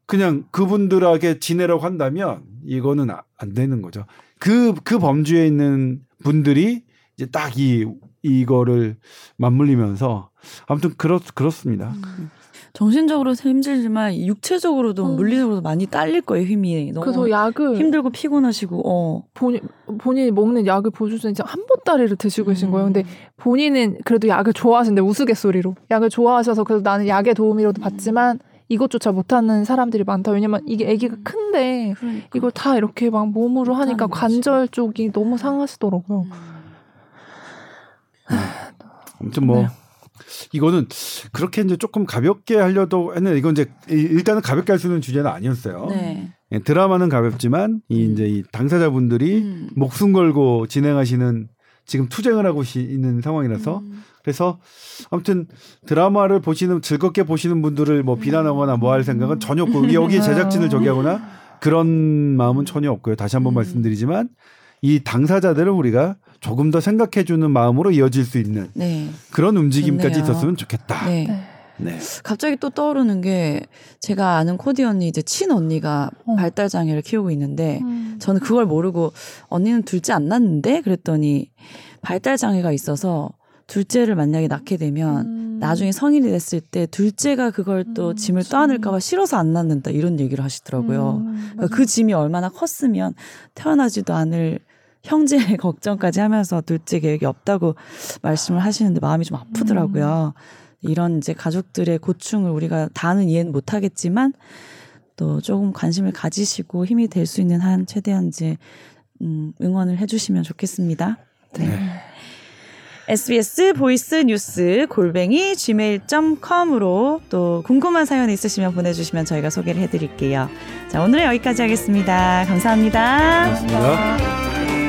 그냥 그분들에게 지내라고 한다면 이거는 아- 안 되는 거죠. 그 그 범주에 있는 분들이 이제 딱 이 이거를 맞물리면서 아무튼 그렇 그렇습니다. 음. 정신적으로 힘들지만 육체적으로도 음. 물리적으로도 많이 딸릴 거예요 힘이 너무 그래서 약을 힘들고 피곤하시고 어 본인 본인이 먹는 약을 보여주더니 진짜 한 보따리를 드시고 계신 거예요. 근데 음. 본인은 그래도 약을 좋아하시는데 우스갯소리로 약을 좋아하셔서 그래도 나는 약의 도움이라도 받지만 이것조차 못하는 사람들이 많다. 왜냐면 이게 아기가 큰데 그러니까. 이걸 다 이렇게 막 몸으로 하니까 못하는 거지. 관절 쪽이 너무 상하시더라고요. 음. 아무튼 뭐 네. 이거는 그렇게 이제 조금 가볍게 하려도 했는데 이건 이제 이- 일단은 가볍게 할 수 있는 주제는 아니었어요. 네. 예, 드라마는 가볍지만 이 이제 이 당사자분들이 음. 목숨 걸고 진행하시는 지금 투쟁을 하고 시- 있는 상황이라서 음. 그래서 아무튼 드라마를 보시는 즐겁게 보시는 분들을 뭐 비난하거나 뭐 할 생각은 전혀 없고 여기 제작진을 저기하거나 그런 마음은 전혀 없고요. 다시 한번 음. 말씀드리지만 이 당사자들을 우리가 조금 더 생각해주는 마음으로 이어질 수 있는 네. 그런 움직임까지 좋네요. 있었으면 좋겠다. 네. 네. 네. 갑자기 또 떠오르는 게 제가 아는 코디 언니 이제 친 언니가 어. 발달 장애를 키우고 있는데 음. 저는 그걸 모르고 언니는 둘째 안 낳는데 그랬더니 발달 장애가 있어서 둘째를 만약에 낳게 되면 음. 나중에 성인이 됐을 때 둘째가 그걸 또 음, 짐을 그치. 떠안을까봐 싫어서 안 낳는다 이런 얘기를 하시더라고요. 음, 그러니까. 그 짐이 얼마나 컸으면 태어나지도 않을 형제의 걱정까지 하면서 둘째 계획이 없다고 말씀을 하시는데 마음이 좀 아프더라고요. 이런 이제 가족들의 고충을 우리가 다는 이해는 못하겠지만 또 조금 관심을 가지시고 힘이 될 수 있는 한 최대한 이제 음, 응원을 해주시면 좋겠습니다. 네. SBS 보이스 뉴스 골뱅이 gmail.com으로 또 궁금한 사연 있으시면 보내주시면 저희가 소개를 해드릴게요. 자, 오늘은 여기까지 하겠습니다. 감사합니다. 고맙습니다.